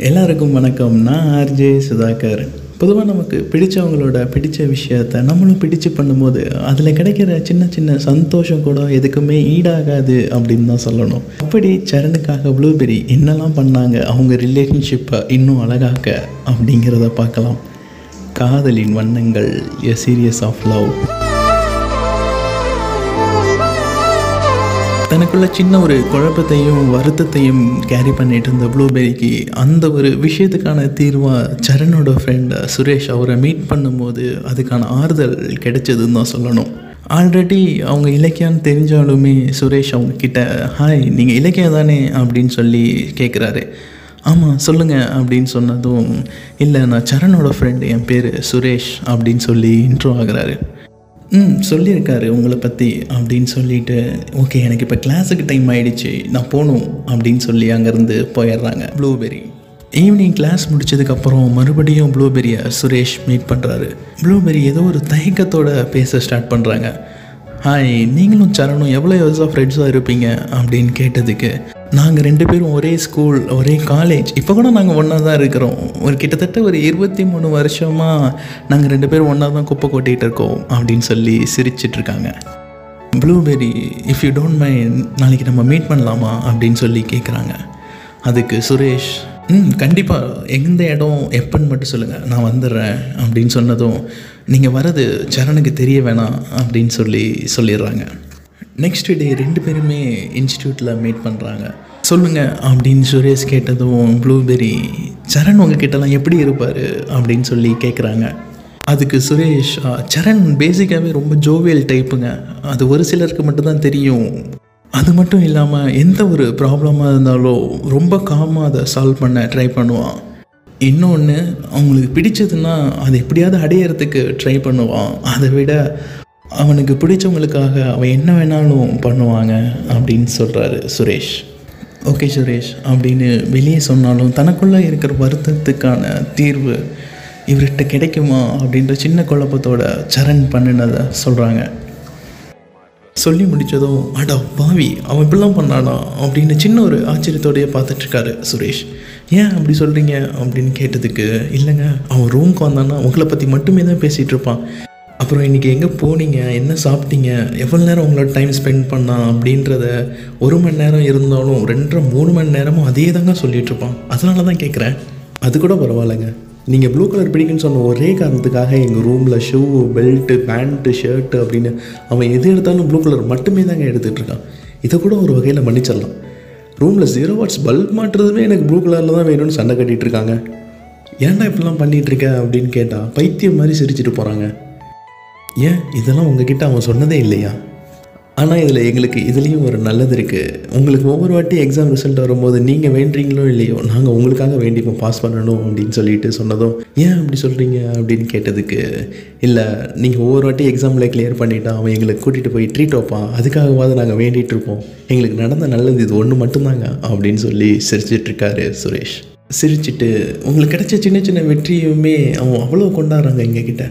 எல்லாருக்கும் வணக்கம். நான் ஆர்ஜே சுதாகர். பொதுவாக நமக்கு பிடித்தவங்களோட பிடிச்ச விஷயத்த நம்மளும் பிடிச்சு பண்ணும்போது அதில் கிடைக்கிற சின்ன சின்ன சந்தோஷம் கூட எதுக்குமே ஈடாகாது அப்படின்னு தான் சொல்லணும். அப்படி சரணுக்காக ப்ளூபெரி என்னெல்லாம் பண்ணாங்க? அவங்க ரிலேஷன்ஷிப்பை இன்னும் அழகாக்க அப்படிங்கிறத பார்க்கலாம். காதலின் வண்ணங்கள் எ சீரியஸ் ஆஃப் லவ் தனக்குள்ள சின்ன ஒரு குழப்பத்தையும் வருத்தத்தையும் கேரி பண்ணிட்டு இருந்த ப்ளூபெரிக்கு அந்த ஒரு விஷயத்துக்கான தீர்வாக சரணோட ஃப்ரெண்ட் சுரேஷ் அவரை மீட் பண்ணும்போது அதுக்கான ஆறுதல் கிடைச்சதுன்னு தான் சொல்லணும். ஆல்ரெடி அவங்க இலக்கியான்னு தெரிஞ்சாலுமே சுரேஷ் அவங்க கிட்ட ஹாய் நீங்கள் இலக்கியம் தானே? அப்படின்னு சொல்லி கேட்குறாரு ஆமாம் சொல்லுங்கள் அப்படின்னு சொன்னதும் இல்லை நான் சரணோட ஃப்ரெண்டு என் பேர் சுரேஷ் அப்படின்னு சொல்லி இன்ட்ரோ ஆகுறாரு. ம் சொல்லியிருக்காரு உங்களை பற்றி அப்படின்னு சொல்லிட்டு ஓகே எனக்கு இப்போ கிளாஸுக்கு டைம் ஆகிடுச்சு நான் போகணும் அப்படின்னு சொல்லி அங்கேருந்து போயிடுறாங்க ப்ளூபெரி ஈவினிங் கிளாஸ் முடிச்சதுக்கப்புறம் மறுபடியும் ப்ளூபெரியை சுரேஷ் மீட் பண்ணுறாரு ப்ளூபெரி ஏதோ ஒரு தயக்கத்தோட பேச ஸ்டார்ட் பண்ணுறாங்க ஹாய் நீங்களும் சரணும் எவ்வளோ இயர்ஸ் ஆஃப் ஃப்ரெண்ட்ஸாக இருப்பீங்க? அப்படின்னு கேட்டதுக்கு நாங்கள் ரெண்டு பேரும் ஒரே ஸ்கூல் ஒரே காலேஜ் இப்போ கூட நாங்கள் ஒன்றா தான் இருக்கிறோம். ஒரு கிட்டத்தட்ட ஒரு இருபத்தி மூணு வருஷமாக நாங்கள் ரெண்டு பேரும் ஒன்றா தான் குப்பை கொட்டிகிட்டு இருக்கோம் அப்படின்னு சொல்லி சிரிச்சிட்ருக்காங்க Blueberry if you don't mind நாளைக்கு நம்ம மீட் பண்ணலாமா அப்படின்னு சொல்லி கேட்குறாங்க அதுக்கு சுரேஷ் ம் கண்டிப்பாக எந்த இடம் எப்போன்னு மட்டும் சொல்லுங்கள் நான் வந்துடுறேன். அப்படின்னு சொன்னதும் நீங்கள் வரது சரணுக்கு தெரிய வேணாம். அப்படின்னு சொல்லி சொல்லிடுறாங்க. நெக்ஸ்ட் டே ரெண்டு பேருமே இன்ஸ்டியூட்டில் மீட் பண்ணுறாங்க சொல்லுங்கள் அப்படின்னு சுரேஷ் கேட்டதும் ப்ளூபெரி சரண் உங்ககிட்டலாம் எப்படி இருப்பார்? அப்படின்னு சொல்லி கேட்குறாங்க அதுக்கு சுரேஷ் சரண் பேசிக்காகவே ரொம்ப ஜோவியல் டைப்புங்க அது ஒரு சிலருக்கு மட்டும்தான் தெரியும். அது மட்டும் இல்லாமல் எந்த ஒரு ப்ராப்ளமாக இருந்தாலும் ரொம்ப காமாக அதை சால்வ் பண்ண ட்ரை பண்ணுவான். இன்னொன்று அவங்களுக்கு பிடிச்சதுன்னா அதை எப்படியாவது அடையிறதுக்கு ட்ரை பண்ணுவான். அதை விட அவனுக்கு பிடிச்சவங்களுக்காக அவன் என்ன வேணாலும் பண்ணுவாங்க அப்படின்னு சொல்கிறாரு சுரேஷ். ஓகே சுரேஷ் அப்படின்னு வெளியே சொன்னாலும் தனக்குள்ளே இருக்கிற வருத்தத்துக்கான தீர்வு இவர்கிட்ட கிடைக்குமா அப்படின்ற சின்ன குழப்பத்தோட சரண் பண்ணினதை சொல்கிறாங்க சொல்லி முடித்ததும் அடா பாவி அவன் இப்படிலாம் பண்ணானா அப்படின்னு சின்ன ஒரு ஆச்சரியத்தோடையே பார்த்துட்ருக்காரு சுரேஷ். ஏன் அப்படி சொல்கிறீங்க அப்படின்னு கேட்டதுக்கு இல்லைங்க அவன் ரூம்க்கு வந்தான்னா உங்களை பற்றி மட்டுமே தான் பேசிகிட்டு இருப்பான். அப்புறம் இன்றைக்கி எங்கே போனீங்க? என்ன சாப்பிட்டீங்க? எவ்வளோ நேரம் உங்களோட டைம் ஸ்பெண்ட் பண்ணான் அப்படின்றத ஒரு மணி நேரம் இருந்தாலும் ரெண்டரை மூணு மணி நேரமும் அதே தாங்க சொல்லிகிட்ருப்பான் அதனால தான் கேட்குறேன் அது கூட பரவாயில்லைங்க. நீங்கள் ப்ளூ கலர் பிடிக்குன்னு சொன்ன ஒரே காரணத்துக்காக எங்கள் ரூமில் ஷூ பெல்ட்டு பேண்ட்டு ஷர்ட்டு அப்படின்னு அவன் எது எடுத்தாலும் ப்ளூ கலர் மட்டுமே தாங்க எடுத்துகிட்டு இருக்கான். இதை கூட ஒரு வகையில் மன்னிச்சிடலாம். ரூமில் ஜீரோ வாட்ஸ் பல்ப் மாட்டுறதுமே எனக்கு ப்ளூ கலரில் தான் வேணும்னு சண்டை கட்டிகிட்டு இருக்காங்க. ஏன்டா இப்படிலாம் பண்ணிகிட்டு இருக்க? அப்படின்னு கேட்டால் பைத்தியம் மாதிரி சிரிச்சிட்டு போகிறாங்க ஏன்? இதெல்லாம் உங்ககிட்ட அவன் சொன்னதே இல்லையா? ஆனால் இதில் எங்களுக்கு இதுலேயும் ஒரு நல்லது இருக்குது உங்களுக்கு ஒவ்வொரு வாட்டி எக்ஸாம் ரிசல்ட் வரும்போது நீங்கள் வேண்டுறீங்களோ இல்லையோ நாங்கள் உங்களுக்காக வேண்டிப்போம். பாஸ் பண்ணணும் அப்படின்னு சொல்லிட்டு சொன்னதும் ஏன் அப்படி சொல்கிறீங்க அப்படின்னு கேட்டதுக்கு இல்லை நீங்கள் ஒவ்வொரு வாட்டி எக்ஸாமில் கிளியர் பண்ணிட்டா அவன் எங்களை கூட்டிகிட்டு போய் ட்ரீட் வைப்பான். அதுக்காகவாது நாங்கள் வேண்டிகிட்ருப்போம் எங்களுக்கு நடந்த நல்லது இது ஒன்று மட்டும்தாங்க அப்படின்னு சொல்லி சிரிச்சிட்ருக்காரு சுரேஷ். சிரிச்சிட்டு உங்களுக்கு கிடைச்ச சின்ன சின்ன வெற்றியுமே அவன் அவ்வளோ கொண்டாடுறாங்க எங்ககிட்ட.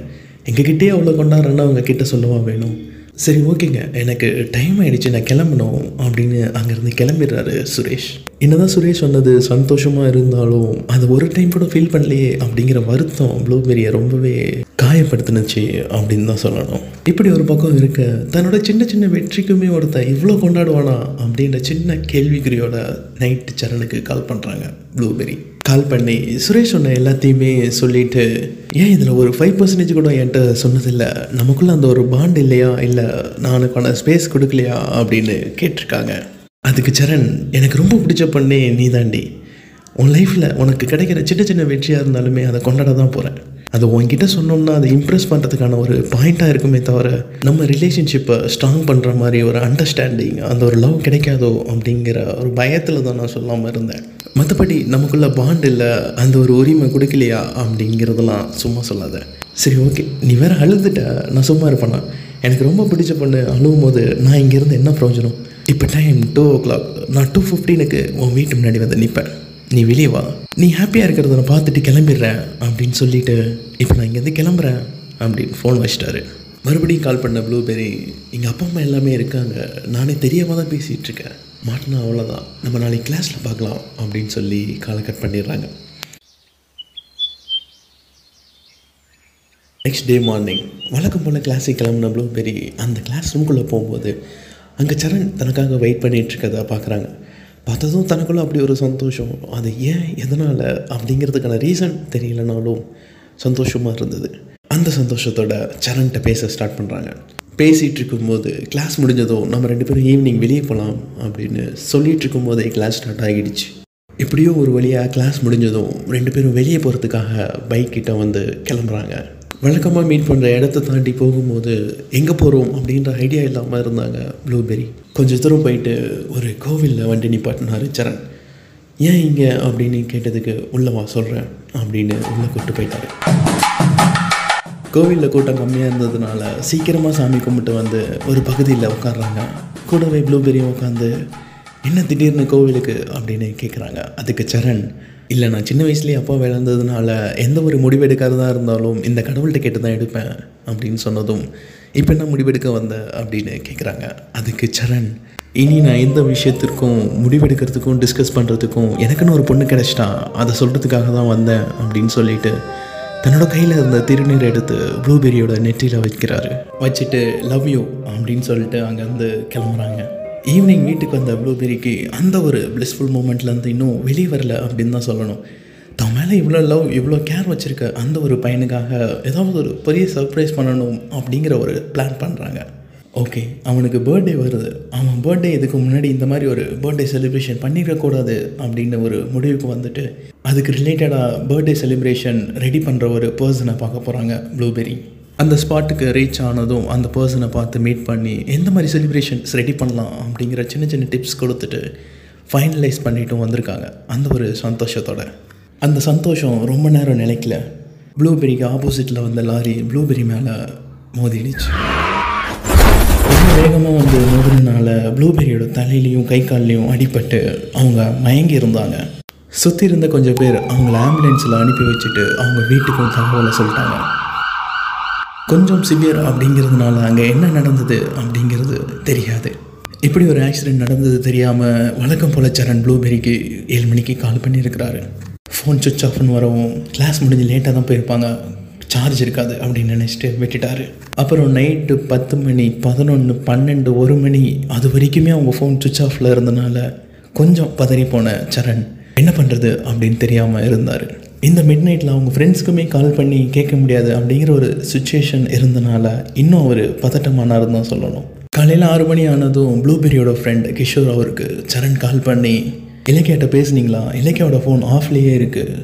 எங்ககிட்டயே அவ்வளோ கொண்டாடுறேன்னா அவங்க கிட்ட சொல்லவா வேணும்? சரி ஓகேங்க. எனக்கு டைம் ஆயிடுச்சு நான் கிளம்பணும் அப்படின்னு அங்கேருந்து கிளம்பிடுறாரு சுரேஷ். என்னதான் சுரேஷ் சொன்னது சந்தோஷமாக இருந்தாலும் அது ஒரு டைம் கூட ஃபீல் பண்ணலையே அப்படிங்கிற வருத்தம் ப்ளூபெரியை ரொம்பவே காயப்படுத்தினுச்சு அப்படின்னு தான் சொல்லணும். இப்படி ஒரு பக்கம் இருக்க தன்னோட சின்ன சின்ன வெற்றிக்குமே ஒருத்தன் இவ்வளோ கொண்டாடுவானா அப்படின்ற சின்ன கேள்விக்குறியோட நைட்டு சரணுக்கு கால் பண்ணுறாங்க ப்ளூபெரி கால் பண்ணி சுரேஷ் சொன்ன எல்லாத்தையுமே சொல்லிட்டு ஏன் இதில் ஒரு ஃபைவ் பர்சன்டேஜ் கூட என்கிட்ட சொன்னதில்லை? நமக்குள்ளே அந்த ஒரு பாண்ட் இல்லையா? இல்லை நான் ஸ்பேஸ் கொடுக்கலையா? அப்படின்னு கேட்டிருக்காங்க. அதுக்கு சரண் எனக்கு ரொம்ப பிடிச்ச பண்ணே நீ தாண்டி உன் லைஃப்பில் உனக்கு கிடைக்கிற சின்ன சின்ன வெற்றியாக இருந்தாலுமே அதை கொண்டாட தான் போகிறேன் அது உன்கிட்ட சொன்னோம்னா அதை இம்ப்ரெஸ் பண்ணுறதுக்கான ஒரு பாயிண்ட்டாக இருக்குமே தவிர நம்ம ரிலேஷன்ஷிப்பை ஸ்ட்ராங் பண்ணுற மாதிரி ஒரு அண்டர்ஸ்டாண்டிங் அந்த ஒரு லவ் கிடைக்காதோ அப்படிங்கிற ஒரு பயத்தில் தான் நான் சொல்லாமல் இருந்தேன். மற்றபடி நமக்குள்ள பாண்ட் இல்லை அந்த ஒரு உரிமை கொடுக்கலையா அப்படிங்கிறதெல்லாம் சும்மா சொல்லாத. சரி ஓகே நீ வேற அழுதுட்ட நான் சும்மா இருப்பேனா? எனக்கு ரொம்ப பிடிச்ச பொண்ணு அழுவும் போது நான் இங்கேருந்து என்ன பிரயோஜனம்? இப்போ டைம் டூ ஓ கிளாக் நான் டூ ஃபிஃப்டீனுக்கு உன் வீட்டு முன்னாடி வந்து நிற்பேன் நீ வெளியே வா. நீ ஹாப்பியாக இருக்கிறத நான் பார்த்துட்டு கிளம்பிடுறேன் அப்படின்னு சொல்லிவிட்டு இப்போ நான் இங்கேருந்து கிளம்புறேன் அப்படின்னு ஃபோன் வச்சிட்டாரு. மறுபடியும் கால் பண்ண ப்ளூபெரி எங்கள் அப்பா அம்மா எல்லாமே இருக்காங்க. நானே தெரியாமல் தான் பேசிகிட்டு இருக்கேன். மாட்டினா அவ்வளோதான் நம்ம நாளைக்கு கிளாஸில் பார்க்கலாம் அப்படின்னு சொல்லி காலை கட் பண்ணிடுறாங்க. நெக்ஸ்ட் டே மார்னிங் வழக்கம் போல் கிளாஸுக்கு கிளம்புனப்பளும் பெரிய அந்த கிளாஸ் ரூம்குள்ளே போகும்போது அங்கே சரண் தனக்காக வெயிட் பண்ணிகிட்ருக்கதா பார்க்குறாங்க. பார்த்ததும் தனக்குள்ளே அப்படி ஒரு சந்தோஷம். அது ஏன்? எதனால்? அப்படிங்கிறதுக்கான ரீசன் தெரியலனாலும் சந்தோஷமாக இருந்தது. அந்த சந்தோஷத்தோட சரண்கிட்ட பேச ஸ்டார்ட் பண்ணுறாங்க பேசிகிட்டு இருக்கும்போது கிளாஸ் முடிஞ்சதும் நம்ம ரெண்டு பேரும் ஈவினிங் வெளியே போகலாம் அப்படின்னு சொல்லிகிட்டு இருக்கும்போதே கிளாஸ் ஸ்டார்ட் ஆகிடுச்சு. எப்படியோ ஒரு வழியாக கிளாஸ் முடிஞ்சதும் ரெண்டு பேரும் வெளியே போகிறதுக்காக பைக் கிட்ட வந்து கிளம்புறாங்க. வழக்கமாக மீட் பண்ணுற இடத்த தாண்டி போகும்போது எங்கே போகிறோம் அப்படின்ற ஐடியா இல்லாமல் இருந்தாங்க ப்ளூபெரி கொஞ்சம் தூரம் போயிட்டு ஒரு கோவிலில் வண்டி நிப்பாட்டினாரு சரண். ஏன் இங்கே? அப்படின்னு கேட்டதுக்கு உள்ளவா சொல்கிறேன் அப்படின்னு உள்ளே கூப்பிட்டு போயிட்டாரு. கோவிலில் கூட்டம் கம்மியாக இருந்ததுனால சீக்கிரமாக சாமி கும்பிட்டு வந்து ஒரு பகுதியில் உட்காடுறாங்க கூடவே ப்ளூபெரியும் உட்காந்து என்ன திடீர்னு கோவிலுக்கு? அப்படின்னு கேட்குறாங்க அதுக்கு சரண் இல்லை நான் சின்ன வயசுலேயே அப்பா விளந்ததுனால எந்த ஒரு முடிவெடுக்காததாக இருந்தாலும் இந்த கடவுள்கிட்ட கேட்டு தான் எடுப்பேன் அப்படின்னு சொன்னதும் இப்போ என்ன முடிவெடுக்க வந்த? அப்படின்னு கேட்குறாங்க அதுக்கு சரண் இனி நான் எந்த விஷயத்திற்கும் முடிவெடுக்கிறதுக்கும் டிஸ்கஸ் பண்ணுறதுக்கும் எனக்குன்னு ஒரு பொண்ணு கிடச்சிட்டா அதை சொல்கிறதுக்காக தான் வந்தேன் அப்படின்னு சொல்லிட்டு தன்னோட கையில் இருந்த திருநீர் எடுத்து ப்ளூபெரியோட நெற்றியில் வைக்கிறாரு. வச்சுட்டு லவ் யூ அப்படின்னு சொல்லிட்டு அங்கேருந்து கிளம்புறாங்க. ஈவினிங் வீட்டுக்கு வந்த ப்ளூபெரிக்கு அந்த ஒரு பிளிஸ்ஃபுல் மூமெண்ட்லேருந்து இன்னும் வெளியே வரல அப்படின்னு தான் சொல்லணும். தன் மேலே இவ்வளோ லவ் இவ்வளோ கேர் வச்சுருக்க அந்த ஒரு பையனுக்காக ஏதாவது ஒரு பெரிய சர்ப்ரைஸ் பண்ணணும் அப்படிங்கிற ஒரு பிளான் பண்ணுறாங்க ஓகே அவனுக்கு பர்த்டே வருது. அவன் பர்த்டே இதுக்கு முன்னாடி இந்த மாதிரி ஒரு பர்த்டே செலிப்ரேஷன் பண்ணிடக்கூடாது அப்படின்னு ஒரு முடிவுக்கு வந்துட்டு அதுக்கு ரிலேட்டடாக பர்த்டே செலிப்ரேஷன் ரெடி பண்ணுற ஒரு பர்சனை பார்க்க போகிறாங்க ப்ளூபெரி அந்த ஸ்பாட்டுக்கு ரீச் ஆனதும் அந்த பர்சனை பார்த்து மீட் பண்ணி எந்த மாதிரி செலிப்ரேஷன்ஸ் ரெடி பண்ணலாம்? அப்படிங்கிற சின்ன சின்ன டிப்ஸ் கொடுத்துட்டு ஃபைனலைஸ் பண்ணிட்டும் வந்திருக்காங்க. அந்த ஒரு சந்தோஷத்தோட. அந்த சந்தோஷம் ரொம்ப நேரம் நிலைக்கல. ப்ளூபெரிக்கு ஆப்போசிட்டில் வந்த லாரி ப்ளூபெரி மேலே மோதிடுச்சு. ரொம்ப வேகமாக வந்து மோதினால ப்ளூபெரியோட தலையிலையும் கை கால்லையும் அடிபட்டு அவங்க மயங்கி இருந்தாங்க. சுற்றி இருந்த கொஞ்சம் பேர் அவங்கள ஆம்புலன்ஸில் அனுப்பி வச்சுட்டு அவங்க வீட்டுக்கும் தகவலை சொல்லிட்டாங்க. கொஞ்சம் சிவியர் அப்படிங்கிறதுனால அங்கே என்ன நடந்தது அப்படிங்கிறது தெரியாது. இப்படி ஒரு ஆக்சிடெண்ட் நடந்தது தெரியாமல் வழக்கம் போல சரண் ப்ளூபெரிக்கு ஏழு மணிக்கு கால் பண்ணியிருக்கிறாரு. ஃபோன் சுவிச் ஆஃப்னு வரவும் கிளாஸ் முடிஞ்சு லேட்டாக தான் போயிருப்பாங்க. சார்ஜ் இருக்காது அப்படின்னு நினச்சிட்டு விட்டுட்டாரு. அப்புறம் நைட்டு பத்து மணி பதினொன்று பன்னெண்டு ஒரு மணி அது வரைக்குமே அவங்க ஃபோன் சுவிச் ஆஃபில் இருந்தனால கொஞ்சம் பதறி போன சரண் என்ன பண்ணுறது அப்படின்னு தெரியாமல் இருந்தார். இந்த மிட் நைட்டில் அவங்க ஃப்ரெண்ட்ஸ்க்குமே கால் பண்ணி கேட்க முடியாது அப்படிங்கிற ஒரு சுச்சுவேஷன் இருந்தனால இன்னும் அவர் பதட்டமானாருன்னு தான் சொல்லணும். காலையில் ஆறு மணி ஆனதும் ப்ளூபெரியோட ஃப்ரெண்ட் கிஷோர் அவருக்கு சரண் கால் பண்ணி இலக்கியாட்ட பேசுனீங்களா? இலக்கியாவோட ஃபோன் ஆஃப்லேயே இருக்குது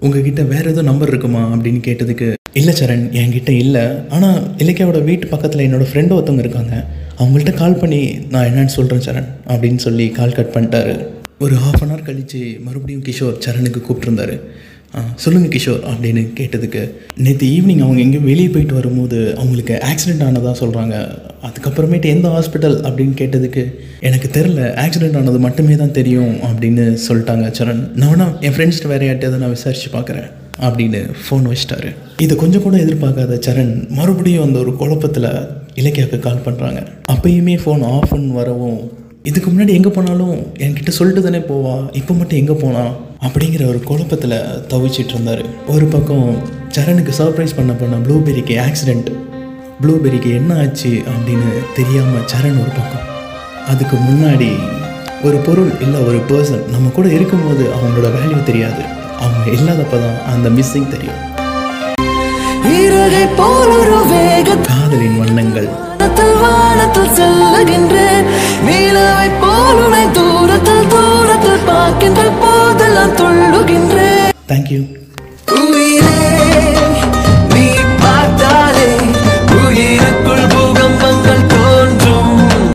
உங்ககிட்ட வேறு எதுவும் நம்பர் இருக்குமா? அப்படின்னு கேட்டதுக்கு இல்லை சரண் என்கிட்ட இல்லை. ஆனால் இலக்கியாவோட வீட்டு பக்கத்தில் என்னோடய ஃப்ரெண்டு ஒருத்தவங்க இருக்காங்க. அவங்கள்ட்ட கால் பண்ணி நான் என்னன்னு சொல்கிறேன் சரண் அப்படின்னு சொல்லி கால் கட் பண்ணிட்டாரு. ஒரு ஹாஃப் அன் ஹவர் கழித்து மறுபடியும் கிஷோர் சரணுக்கு கூப்பிட்டுருந்தாரு. சொல்லுங்கள் கிஷோர் அப்படின்னு கேட்டதுக்கு. நேற்று ஈவினிங் அவங்க எங்கேயும் வெளியே போயிட்டு வரும்போது அவங்களுக்கு ஆக்சிடெண்ட் ஆனதாக சொல்கிறாங்க அதுக்கப்புறமேட்டு எந்த ஹாஸ்பிட்டல் அப்படின்னு கேட்டதுக்கு எனக்கு தெரில ஆக்சிடெண்ட் ஆனது மட்டுமே தான் தெரியும் அப்படின்னு சொல்லிட்டாங்க சரண். நான் வேணா என் ஃப்ரெண்ட்ஸ்கிட்ட வேறு யார்ட்டையாவது நான் விசாரித்து பார்க்குறேன் அப்படின்னு ஃபோன் வச்சிட்டாரு. இதை கொஞ்சம் கூட எதிர்பார்க்காத சரண் மறுபடியும் அந்த ஒரு குழப்பத்தில் இலக்கியாவுக்கு கால் பண்ணுறாங்க அப்பயுமே ஃபோன் ஆஃப்னு வரவும் இதுக்கு முன்னாடி எங்கே போனாலும் என்கிட்ட சொல்லிட்டு தானே போவா இப்போ மட்டும் எங்கே போனா? அப்படிங்கிற ஒரு குழப்பத்தில் தவிச்சிட்டு இருந்தார். ஒரு பக்கம் சரணுக்கு சர்ப்ரைஸ் பண்ண போன ப்ளூபெரிக்கு ஆக்சிடெண்ட் ப்ளூபெரிக்கு என்ன ஆச்சு அப்படின்னு தெரியாமல் சரண் ஒரு பக்கம். அதுக்கு முன்னாடி ஒரு பொருள் இல்லை ஒரு பர்சன் நம்ம கூட இருக்கும்போது அவங்களோட வேல்யூ தெரியாது. அவங்க இல்லாதப்ப தான் அந்த மிஸ்ஸிங் தெரியும். காதலின் வண்ணங்கள். வானத்தில் பூவை போல் உனை தூரத்தில் தூரத்தில் பார்க்கின்ற போதெல்லாம் துள்ளுகின்றேன். தேங்க்யூ உயிரே.